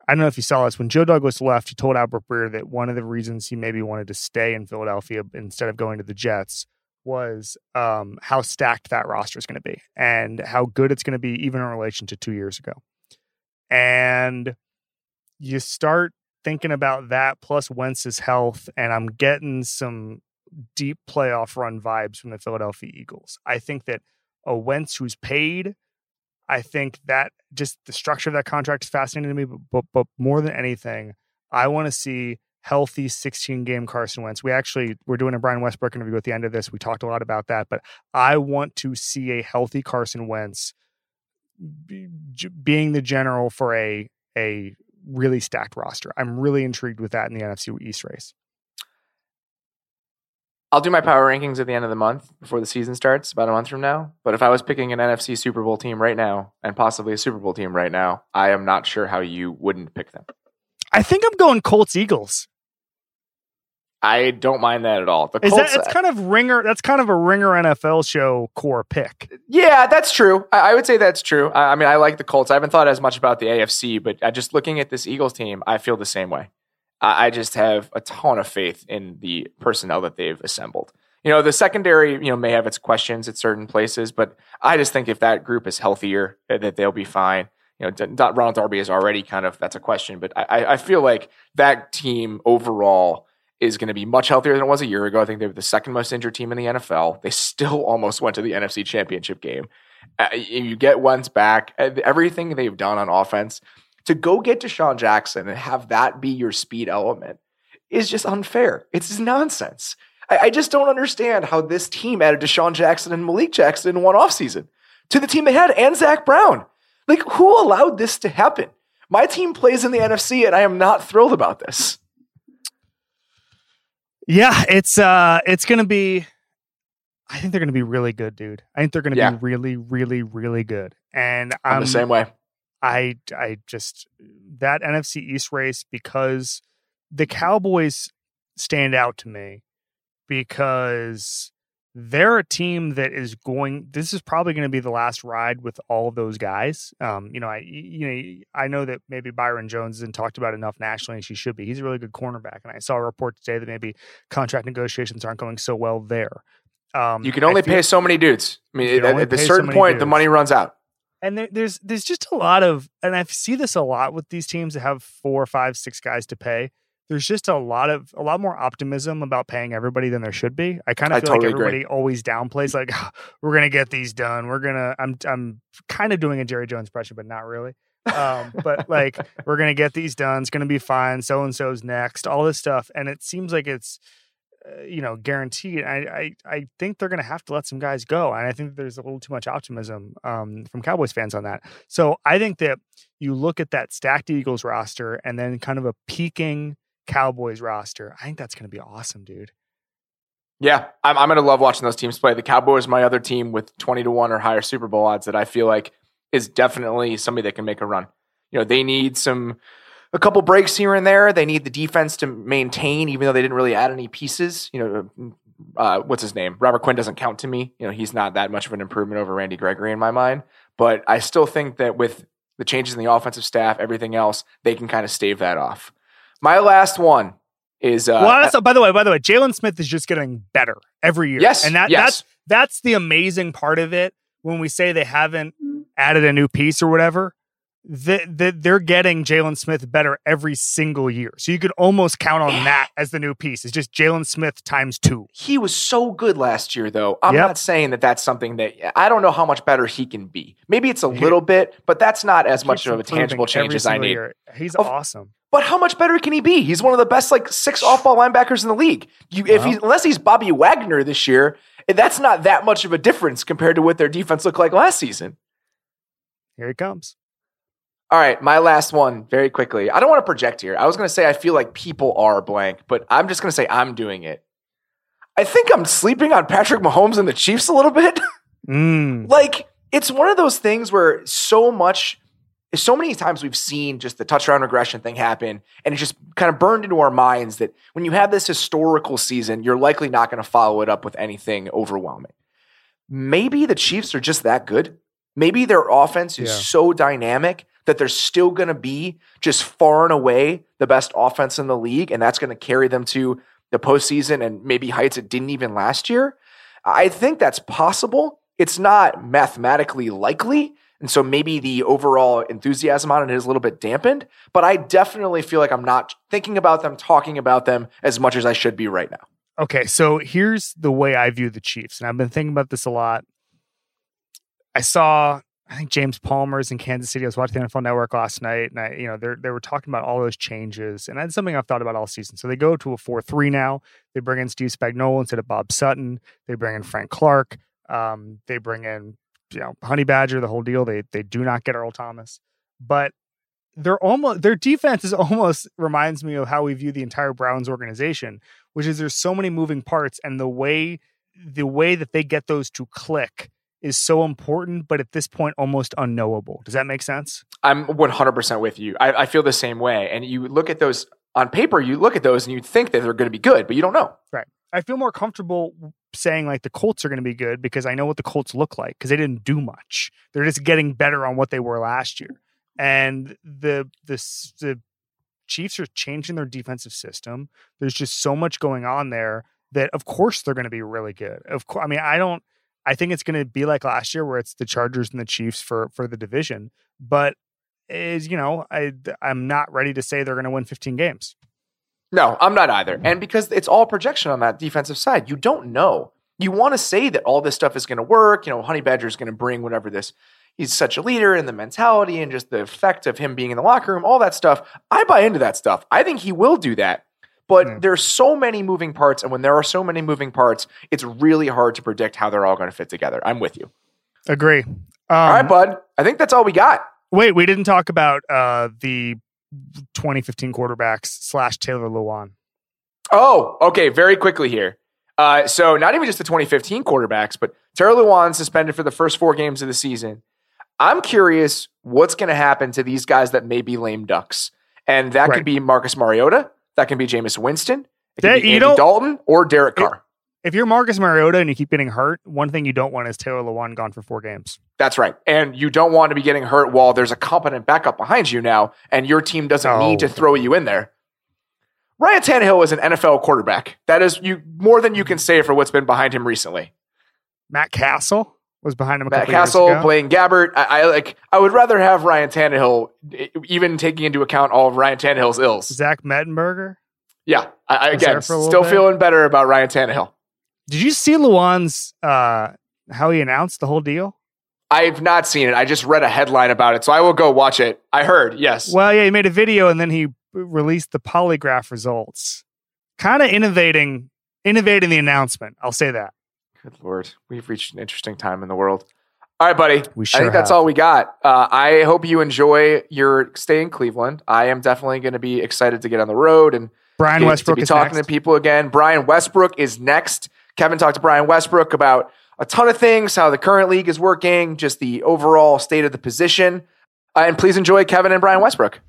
I don't know if you saw this when Joe Douglas left. He told Albert Breer that one of the reasons he maybe wanted to stay in Philadelphia instead of going to the Jets was um, how stacked that roster is going to be and how good it's going to be, even in relation to two years ago. And you start thinking about that plus Wentz's health, and I'm getting some deep playoff run vibes from the Philadelphia Eagles. I think that a Wentz who's paid I think that just the structure of that contract is fascinating to me. But, but, but more than anything, I want to see healthy 16 game Carson Wentz. We actually we're doing a Brian Westbrook interview at the end of this. We talked a lot about that, but I want to see a healthy Carson Wentz be, being the general for a a really stacked roster. I'm really intrigued with that in the NFC East race. I'll do my power rankings at the end of the month before the season starts, about a month from now. But if I was picking an NFC Super Bowl team right now, and possibly a Super Bowl team right now, I am not sure how you wouldn't pick them. I think I'm going Colts Eagles. I don't mind that at all. The Is Colts, that it's kind of ringer? That's kind of a ringer NFL show core pick. Yeah, that's true. I, I would say that's true. I, I, mean, I like the Colts. I haven't thought as much about the AFC, but uh, just looking at this Eagles team, I feel the same way. I just have a ton of faith in the personnel that they've assembled. You know, the secondary, you know, may have its questions at certain places, but I just think if that group is healthier, that they'll be fine. You know, Ronald Darby is already kind of that's a question, but I, I feel like that team overall is going to be much healthier than it was a year ago. I think they were the second most injured team in the NFL. They still almost went to the NFC Championship game. Uh, you get Wentz back. Uh, everything they've done on offense to go get DeSean Jackson and have that be your speed element is just unfair. It's just nonsense. I, I just don't understand how this team added DeSean Jackson and Malik Jackson in one offseason to the team they had and Zach Brown. Like, who allowed this to happen? My team plays in the NFC, and I am not thrilled about this. Yeah, it's uh it's gonna be I think they're gonna be really good, dude. I think they're gonna Yeah. be really, really, really good. And I'm I'm the same way. I I just that NFC East race because the Cowboys stand out to me because they're a team that is going this is probably going to be the last ride with all of those guys. Um you know i you know i know that maybe byron jones isn't talked about enough nationally and she should be. He's a really good cornerback and i saw a report today that maybe contract negotiations aren't going so well there. Um You can only feel- pay so many dudes. I mean, at, at a so certain many point, the money runs out. And there, there's there's just a lot of and i see this a lot with these teams that have four five six guys to pay. There's just a lot of a lot more optimism about paying everybody than there should be. I kind of feel totally like agree. everybody always downplays like we're gonna get these done. We're gonna i'm i'm kind of doing a jerry jones impression but not really. Um, but like we're gonna get these done. It's gonna be fine. So and so's next all this stuff. And it seems like it's you know guaranteed I, I i think they're gonna have to let some guys go and i think there's a little too much optimism um, from cowboys fans on that so i think that you look at that stacked eagles roster and then kind of a peaking cowboys roster i think that's gonna be awesome dude Yeah, I'm, I'm going to love watching those teams play. The Cowboys, my other team with 20 to 1 or higher Super Bowl odds that I feel like is definitely somebody that can make a run. You know, they need some, a couple breaks here and there. They need the defense to maintain, even though they didn't really add any pieces. You know, uh, what's his name? Robert Quinn doesn't count to me. You know, he's not that much of an improvement over Randy Gregory in my mind. But I still think that with the changes in the offensive staff, everything else, they can kind of stave that off. My last one is uh, well that's, by the way by the way Jaylon Smith is just getting better every year yes, and that yes. that's that's the amazing part of it when we say they haven't added a new piece or whatever that that they're getting Jaylon Smith better every single year. So you could almost count on that as the new piece. It's just Jaylon Smith times two. he was so good last year, though. I'm Yep. not saying that that's something that I don't know how much better he can be. Maybe it's a little bit, but that's not as much of a tangible change as I need. year. He's Of- awesome. But how much better can he be? He's one of the best, like six off-ball linebackers in the league. You, if he's unless he's Bobby Wagner this year, eh, that's not that much of a difference compared to what their defense looked like last season. Here he comes. All right, my last one, very quickly. I don't want to project here. I was going to say I feel like people are blank, but I'm just going to say I'm doing it. I think I'm sleeping on Patrick Mahomes and the Chiefs a little bit. Mm. like it's one of those things where so much so many times we've seen just the touchdown regression thing happen and it's just kind of burned into our minds that when you have this historical season you're likely not going to follow it up with anything overwhelming maybe the chiefs are just that good maybe their offense is Yeah. so dynamic that they're still going to be just far and away the best offense in the league and that's going to carry them to the postseason and maybe heights it didn't even last year i think that's possible it's not mathematically likely. And so maybe the overall enthusiasm on it is a little bit dampened, but I definitely feel like I'm not thinking about them, talking about them as much as I should be right now. Okay, so here's the way I view the Chiefs, and I've been thinking about this a lot. I saw, I think James Palmer's in Kansas City. I was watching the NFL Network last night, and I, you know, they they were talking about all those changes, and that's something I've thought about all season. So they go to a four three now. They bring in Steve Spagnuolo instead of Bob Sutton. They bring in Frank Clark. Um, they bring in, you know, Honey Badger, the whole deal. They they do not get Earl Thomas, but they're almost their defense is almost reminds me of how we view the entire Browns organization, which is there's so many moving parts, and the way the way that they get those to click is so important, but at this point almost unknowable. Does that make sense? I'm 100% with you. I, I feel the same way. And you look at those on paper, you look at those and you think that they're going to be good, but you don't know. Right. I feel more comfortable saying like the Colts are going to be good because I know what the Colts look like because they didn't do much. They're just getting better on what they were last year. And the the the Chiefs are changing their defensive system. There's just so much going on there that of course they're going to be really good. Of course, I mean I don't I think it's going to be like last year where it's the Chargers and the Chiefs for for the division, but is you know I I'm not ready to say they're going to win 15 games. No, I'm not either. Mm. And because it's all projection on that defensive side, you don't know. You want to say that all this stuff is going to work. You know, Honey Badger is going to bring whatever this. He's such a leader and the mentality and just the effect of him being in the locker room, all that stuff. I buy into that stuff. I think he will do that. But Yeah. there's so many moving parts. And when there are so many moving parts, it's really hard to predict how they're all going to fit together. I'm with you. Agree. Um, all right, bud. I think that's all we got. Wait, we didn't talk about uh, the 2015 quarterbacks slash Taylor Lewan. Oh, okay. Very quickly here. Uh, so not even just the 2015 quarterbacks, but Taylor Lewan suspended for the first four games of the season. I'm curious what's going to happen to these guys that may be lame ducks, and that Right. could be Marcus Mariota, that can be Jameis Winston, it could That- be Andy Dalton, or Derek Carr. If you're Marcus Mariota and you keep getting hurt, one thing you don't want is Taylor Lewan gone for four games. That's right. And you don't want to be getting hurt while there's a competent backup behind you now, and your team doesn't Oh. need to oh. throw you in there. Ryan Tannehill is an NFL quarterback. That is you more than you can say for what's been behind him recently. Matt Cassel was behind him a Matt Cassel. Blaine Gabbert. I, I like. I would rather have Ryan Tannehill, even taking into account all of Ryan Tannehill's ills. Zach Mettenberger. Yeah, I, I again for a little still bit? feeling better about Ryan Tannehill. Did you see Lewan's uh, how he announced the whole deal? I've not seen it. I just read a headline about it, so I will go watch it. I heard, yes. Well, yeah, he made a video and then he released the polygraph results. Kind of innovating, innovating the announcement. I'll say that. Good lord, we've reached an interesting time in the world. All right, buddy. We I think that's have. all we got. Uh, I hope you enjoy your stay in Cleveland. I am definitely going to be excited to get on the road and Brian get Westbrook to be is talking next. to people again. Brian Westbrook is next. Kevin talked to Brian Westbrook about a ton of things, how the current league is working, just the overall state of the position. Uh, and please enjoy Kevin and Brian Westbrook.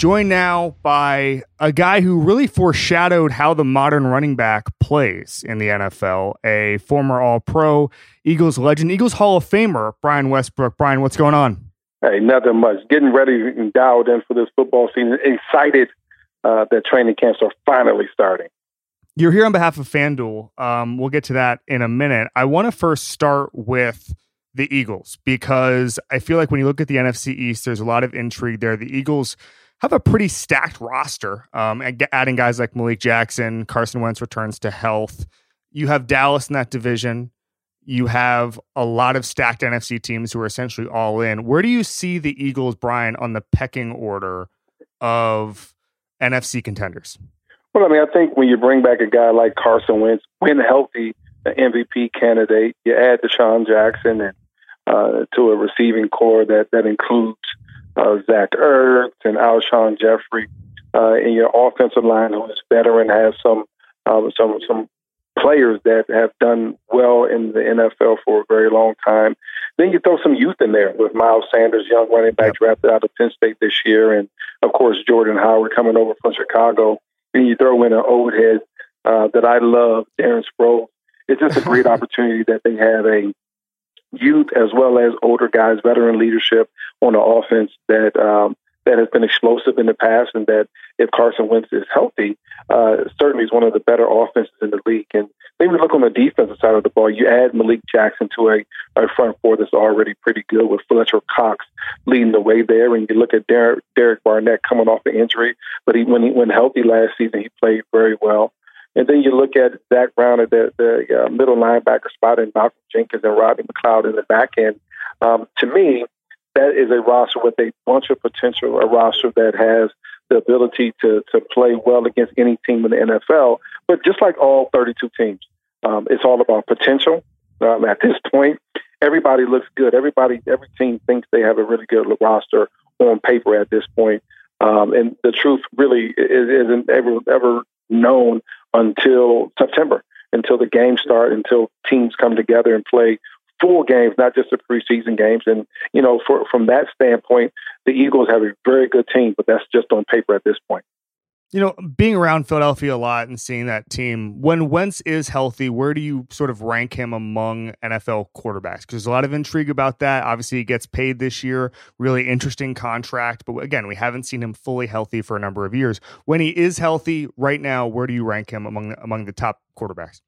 Joined now by a guy who really foreshadowed how the modern running back plays in the NFL, a former All Pro, Eagles legend, Eagles Hall of Famer, Brian Westbrook. Brian, what's going on? Hey, nothing much. Getting ready and dialed in for this football season. Excited uh, that training camps are finally starting. You're here on behalf of FanDuel. Um, we'll get to that in a minute. I want to first start with the Eagles because I feel like when you look at the NFC East, there's a lot of intrigue there. The Eagles have a pretty stacked roster, um, adding guys like Malik Jackson, Carson Wentz returns to health. You have Dallas in that division. You have a lot of stacked NFC teams who are essentially all in. Where do you see the Eagles, Brian, on the pecking order of NFC contenders? Well, I mean, I think when you bring back a guy like Carson Wentz, when healthy, an MVP candidate, you add DeSean Jackson and uh, to a receiving corps that that includes uh, Zach Ertz and Alshon Jeffery, uh, and your offensive line who is veteran has some um, some some players that have done well in the NFL for a very long time. Then you throw some youth in there with Miles Sanders, young running back drafted out of Penn State this year, and of course Jordan Howard coming over from Chicago. And you throw in an old head uh, that I love, Darren Sproles. It's just a great opportunity that they have a youth as well as older guys, veteran leadership on the offense that um, that has been explosive in the past, and that if Carson Wentz is healthy, uh, certainly is one of the better offenses in the league. And then we look on the defensive side of the ball. You add Malik Jackson to a, a front four that's already pretty good with Fletcher Cox leading the way there, and you look at Derek, Derek Barnett coming off an injury, but he when he when healthy last season, he played very well. And then you look at Zach Brown at the, the uh, middle linebacker spot and Malcolm Jenkins and Rodney McLeod in the back end. Um, to me, that is a roster with a bunch of potential, a roster that has the ability to to play well against any team in the NFL. But just like all 32 teams, um, it's all about potential. Um, at this point, everybody looks good. Everybody, every team thinks they have a really good roster on paper at this point. Um, and the truth really is, isn't ever ever known until September, until the games start, until teams come together and play full games, not just the preseason games. And you know, for, from that standpoint, the Eagles have a very good team, but that's just on paper at this point. You know, being around Philadelphia a lot and seeing that team, when Wentz is healthy, where do you sort of rank him among NFL quarterbacks? Because there's a lot of intrigue about that. Obviously, he gets paid this year, really interesting contract. But again, we haven't seen him fully healthy for a number of years. When he is healthy right now, where do you rank him among the, among the top quarterbacks?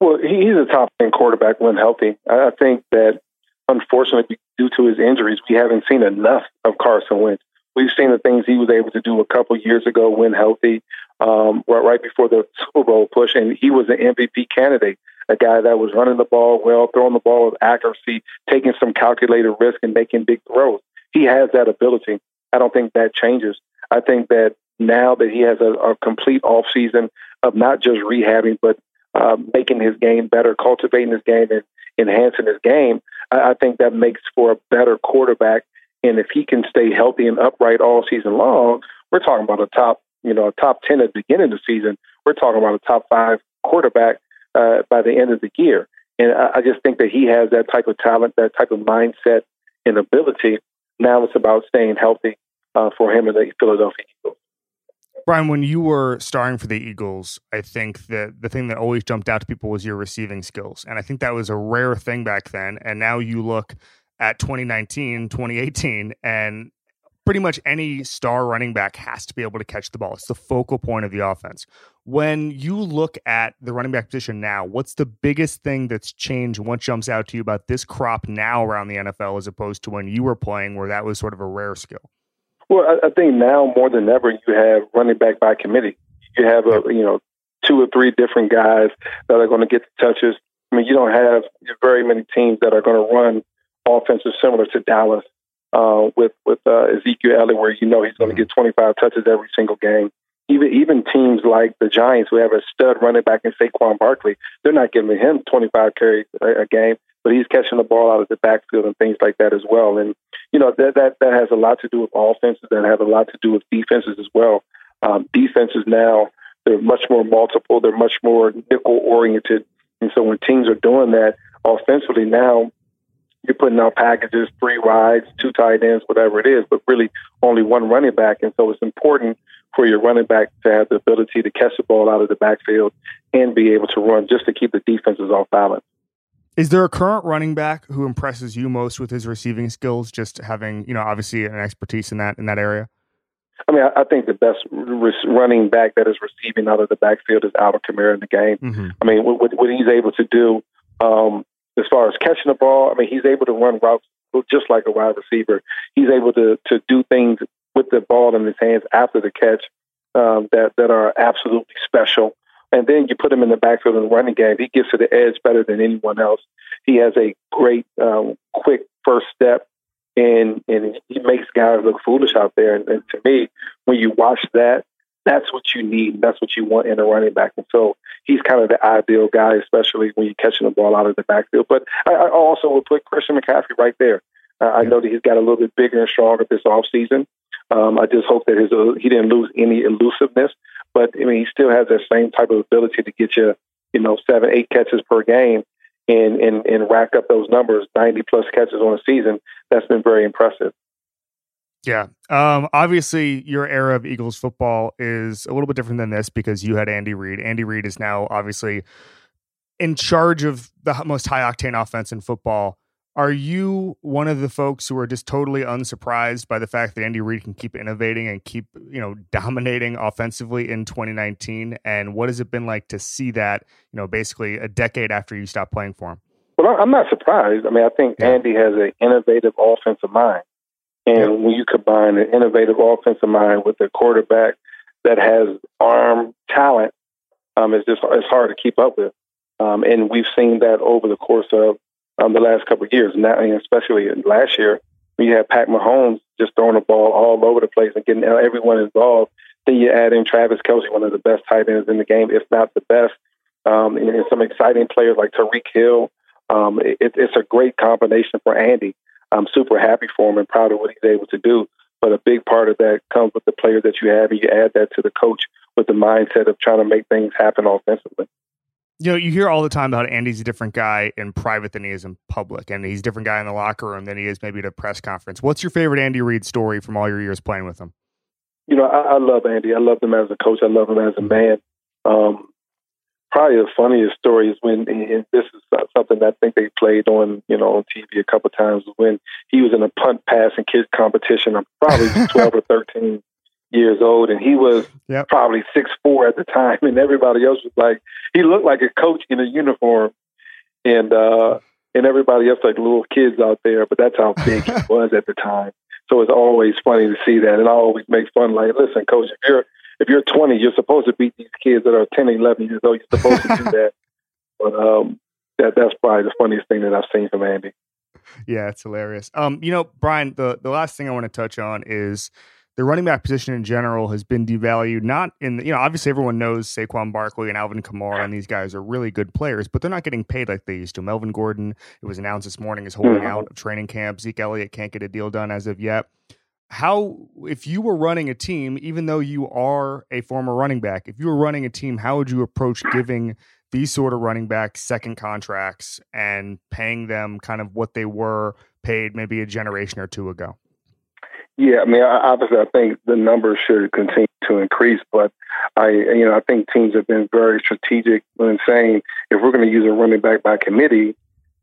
Well, he's a top 10 quarterback when healthy. I I think that, unfortunately, due to his injuries, we haven't seen enough of Carson Wentz. We've seen the things he was able to do a couple years ago when healthy, um, right, right before the Super Bowl push, and he was an MVP candidate. A guy that was running the ball well, throwing the ball with accuracy, taking some calculated risk, and making big throws. He has that ability. I don't think that changes. I think that now that he has a, a complete off season of not just rehabbing, but uh, making his game better, cultivating his game, and enhancing his game, I, I think that makes for a better quarterback. And if he can stay healthy and upright all season long, we're talking about a top, you know, a top ten at the beginning of the season. We're talking about a top five quarterback uh, by the end of the year. And I, I just think that he has that type of talent, that type of mindset and ability. Now it's about staying healthy uh, for him and the Philadelphia Eagles. Brian, when you were starring for the Eagles, I think that the thing that always jumped out to people was your receiving skills. And I think that was a rare thing back then. And now you look at 2019, 2018, and pretty much any star running back has to be able to catch the ball. It's the focal point of the offense. When you look at the running back position now, what's the biggest thing that's changed? What jumps out to you about this crop now around the NFL as opposed to when you were playing, where that was sort of a rare skill? Well, I, I think now more than ever, you have running back by committee. You have a you know two or three different guys that are going to get the touches. I mean, you don't have very many teams that are going to run offenses similar to Dallas uh, with with uh, Ezekiel Elliott, where you know he's going to get 25 touches every single game. Even even teams like the Giants, who have a stud running back in Saquon Barkley, they're not giving him 25 carries a, a game but he's catching the ball out of the backfield and things like that as well. And you know that that that has a lot to do with offenses that have a lot to do with defenses as well. Um, defenses now they're much more multiple, they're much more nickel oriented, and so when teams are doing that offensively now. You're putting out packages, three wides, two tight ends, whatever it is, but really only one running back. And so it's important for your running back to have the ability to catch the ball out of the backfield and be able to run just to keep the defenses off balance. Is there a current running back who impresses you most with his receiving skills? Just having, you know, obviously an expertise in that in that area. I mean, I, think the best running back that is receiving out of the backfield is Alvin Kamara in the game. Mm-hmm. I mean, what, what, he's able to do um, as far as catching the ball, I mean, he's able to run routes just like a wide receiver. He's able to to do things with the ball in his hands after the catch um, that that are absolutely special and then you put him in the backfield in the running game. He gets to the edge better than anyone else. He has a great, um, quick first step, and and he makes guys look foolish out there. And, and to me, when you watch that, that's what you need. That's what you want in a running back. And so he's kind of the ideal guy, especially when you're catching the ball out of the backfield. But I, I also would put Christian McCaffrey right there. Uh, I know that he's got a little bit bigger and stronger this offseason. Um, I just hope that his uh, he didn't lose any elusiveness. But I mean, he still has that same type of ability to get you, you know, seven, eight catches per game, and and and rack up those numbers, ninety plus catches on a season. That's been very impressive. Yeah. Um, obviously, your era of Eagles football is a little bit different than this because you had Andy Reid. Andy Reid is now obviously in charge of the most high octane offense in football. Are you one of the folks who are just totally unsurprised by the fact that Andy Reid can keep innovating and keep, you know, dominating offensively in 2019? And what has it been like to see that, you know, basically a decade after you stopped playing for him? Well, I'm not surprised. I mean, I think yeah. Andy has an innovative offensive mind. And when you combine an innovative offensive mind with a quarterback that has arm talent, um, it's just it's hard to keep up with. Um, and we've seen that over the course of um, the last couple of years, now, especially last year, when you had Pat Mahomes just throwing the ball all over the place and getting everyone involved. Then you add in Travis Kelce, one of the best tight ends in the game, if not the best, um, and, and some exciting players like Tyreek Hill. Um, it, it's a great combination for Andy. I'm super happy for him and proud of what he's able to do. But a big part of that comes with the player that you have, and you add that to the coach with the mindset of trying to make things happen offensively you know, you hear all the time about Andy's a different guy in private than he is in public, and he's a different guy in the locker room than he is maybe at a press conference. What's your favorite Andy Reid story from all your years playing with him? You know, I, I love Andy. I love him as a coach. I love him as a mm-hmm. man. Um, probably the funniest story is when, and this is something I think they played on, you know, on TV a couple times, when he was in a punt pass and kids competition. I'm probably 12 or 13 years old, and he was yep. probably six four at the time, and everybody else was like he looked like a coach in a uniform, and uh, and everybody else like little kids out there. But that's how big he was at the time. So it's always funny to see that, and I always make fun. Like, listen, coach, if you're if you're 20, you're supposed to beat these kids that are 10, 11 years old. You're supposed to do that. But um, that that's probably the funniest thing that I've seen from Andy. Yeah, it's hilarious. Um, you know, Brian, the the last thing I want to touch on is the running back position in general has been devalued. Not in, the, you know, obviously everyone knows Saquon Barkley and Alvin Kamara, and these guys are really good players, but they're not getting paid like they used to. Melvin Gordon, it was announced this morning, is holding mm-hmm. out of training camp. Zeke Elliott can't get a deal done as of yet. How, if you were running a team, even though you are a former running back, if you were running a team, how would you approach giving these sort of running backs second contracts and paying them kind of what they were paid maybe a generation or two ago? Yeah, I mean, obviously, I think the numbers should continue to increase, but I, you know, I think teams have been very strategic when saying if we're going to use a running back by committee,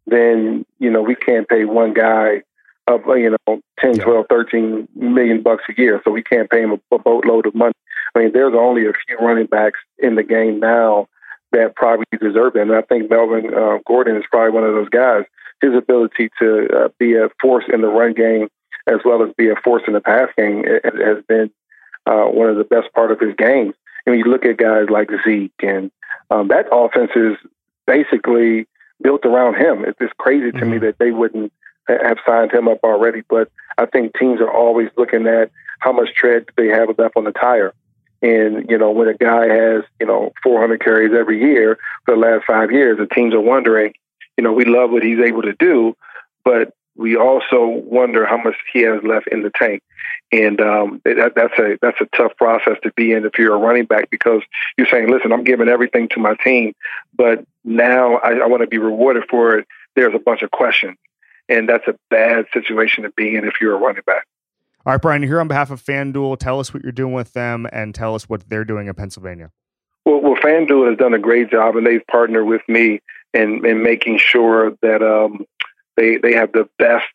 then you know we can't pay one guy of you know 10, 12, 13 million bucks a year, so we can't pay him a, a boatload of money. I mean, there's only a few running backs in the game now that probably deserve it, and I think Melvin uh, Gordon is probably one of those guys. His ability to uh, be a force in the run game as well as be a force in the pass game has been uh, one of the best part of his game. And you look at guys like Zeke, and um, that offense is basically built around him. It's just crazy to mm-hmm. me that they wouldn't have signed him up already. But I think teams are always looking at how much tread they have left on the tire. And, you know, when a guy has, you know, 400 carries every year for the last five years, the teams are wondering, you know, we love what he's able to do, but we also wonder how much he has left in the tank. And um, that, that's a that's a tough process to be in if you're a running back because you're saying, listen, I'm giving everything to my team, but now I, I want to be rewarded for it. There's a bunch of questions, and that's a bad situation to be in if you're a running back. All right, Brian, here on behalf of FanDuel, tell us what you're doing with them and tell us what they're doing in Pennsylvania. Well, well FanDuel has done a great job, and they've partnered with me in, in making sure that um, they they have the best,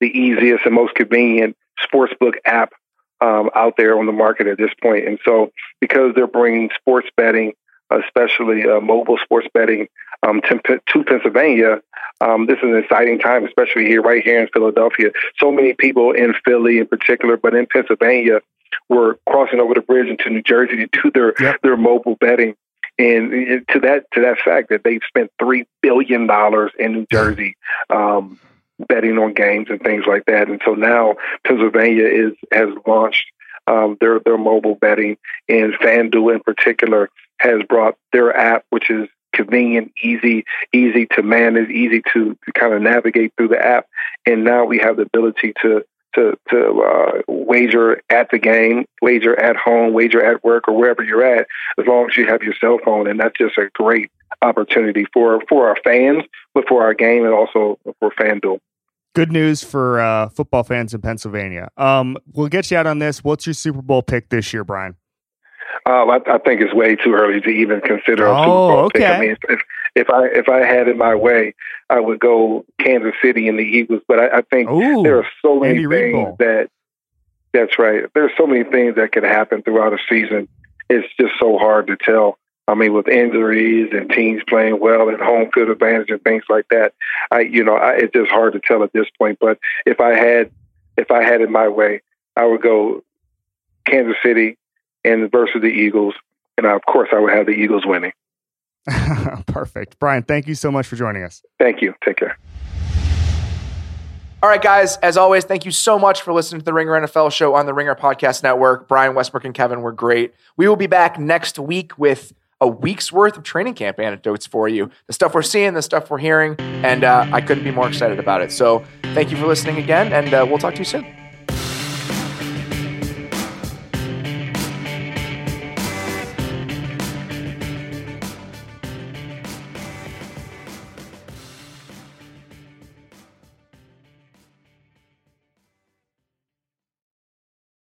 the easiest, and most convenient sportsbook app um, out there on the market at this point. And so, because they're bringing sports betting, especially uh, mobile sports betting, um, to, to Pennsylvania, um, this is an exciting time, especially here, right here in Philadelphia. So many people in Philly, in particular, but in Pennsylvania, were crossing over the bridge into New Jersey to do their yep. their mobile betting. And to that to that fact that they've spent three billion dollars in New Jersey um, betting on games and things like that, and so now Pennsylvania is has launched um, their their mobile betting, and FanDuel in particular has brought their app, which is convenient, easy, easy to manage, easy to, kind of navigate through the app, and now we have the ability to to to uh, wager at the game, wager at home, wager at work, or wherever you're at, as long as you have your cell phone, and that's just a great opportunity for for our fans, but for our game and also for FanDuel. Good news for uh, football fans in Pennsylvania. Um, we'll get you out on this. What's your Super Bowl pick this year, Brian? Uh, I, I, think it's way too early to even consider a oh, Super Bowl okay. pick. I mean, if, if I if I had it my way, I would go Kansas City and the Eagles. But I, I think Ooh, there are so many things that that's right. There's so many things that could happen throughout a season. It's just so hard to tell. I mean, with injuries and teams playing well and home field advantage and things like that, I you know I, it's just hard to tell at this point. But if I had if I had it my way, I would go Kansas City and versus the Eagles, and of course I would have the Eagles winning. Perfect. Brian, thank you so much for joining us. Thank you. Take care. All right, guys, as always, thank you so much for listening to the Ringer NFL show on the Ringer Podcast Network. Brian Westbrook and Kevin were great. We will be back next week with a week's worth of training camp anecdotes for you. The stuff we're seeing, the stuff we're hearing, and uh, I couldn't be more excited about it. So thank you for listening again, and uh, we'll talk to you soon.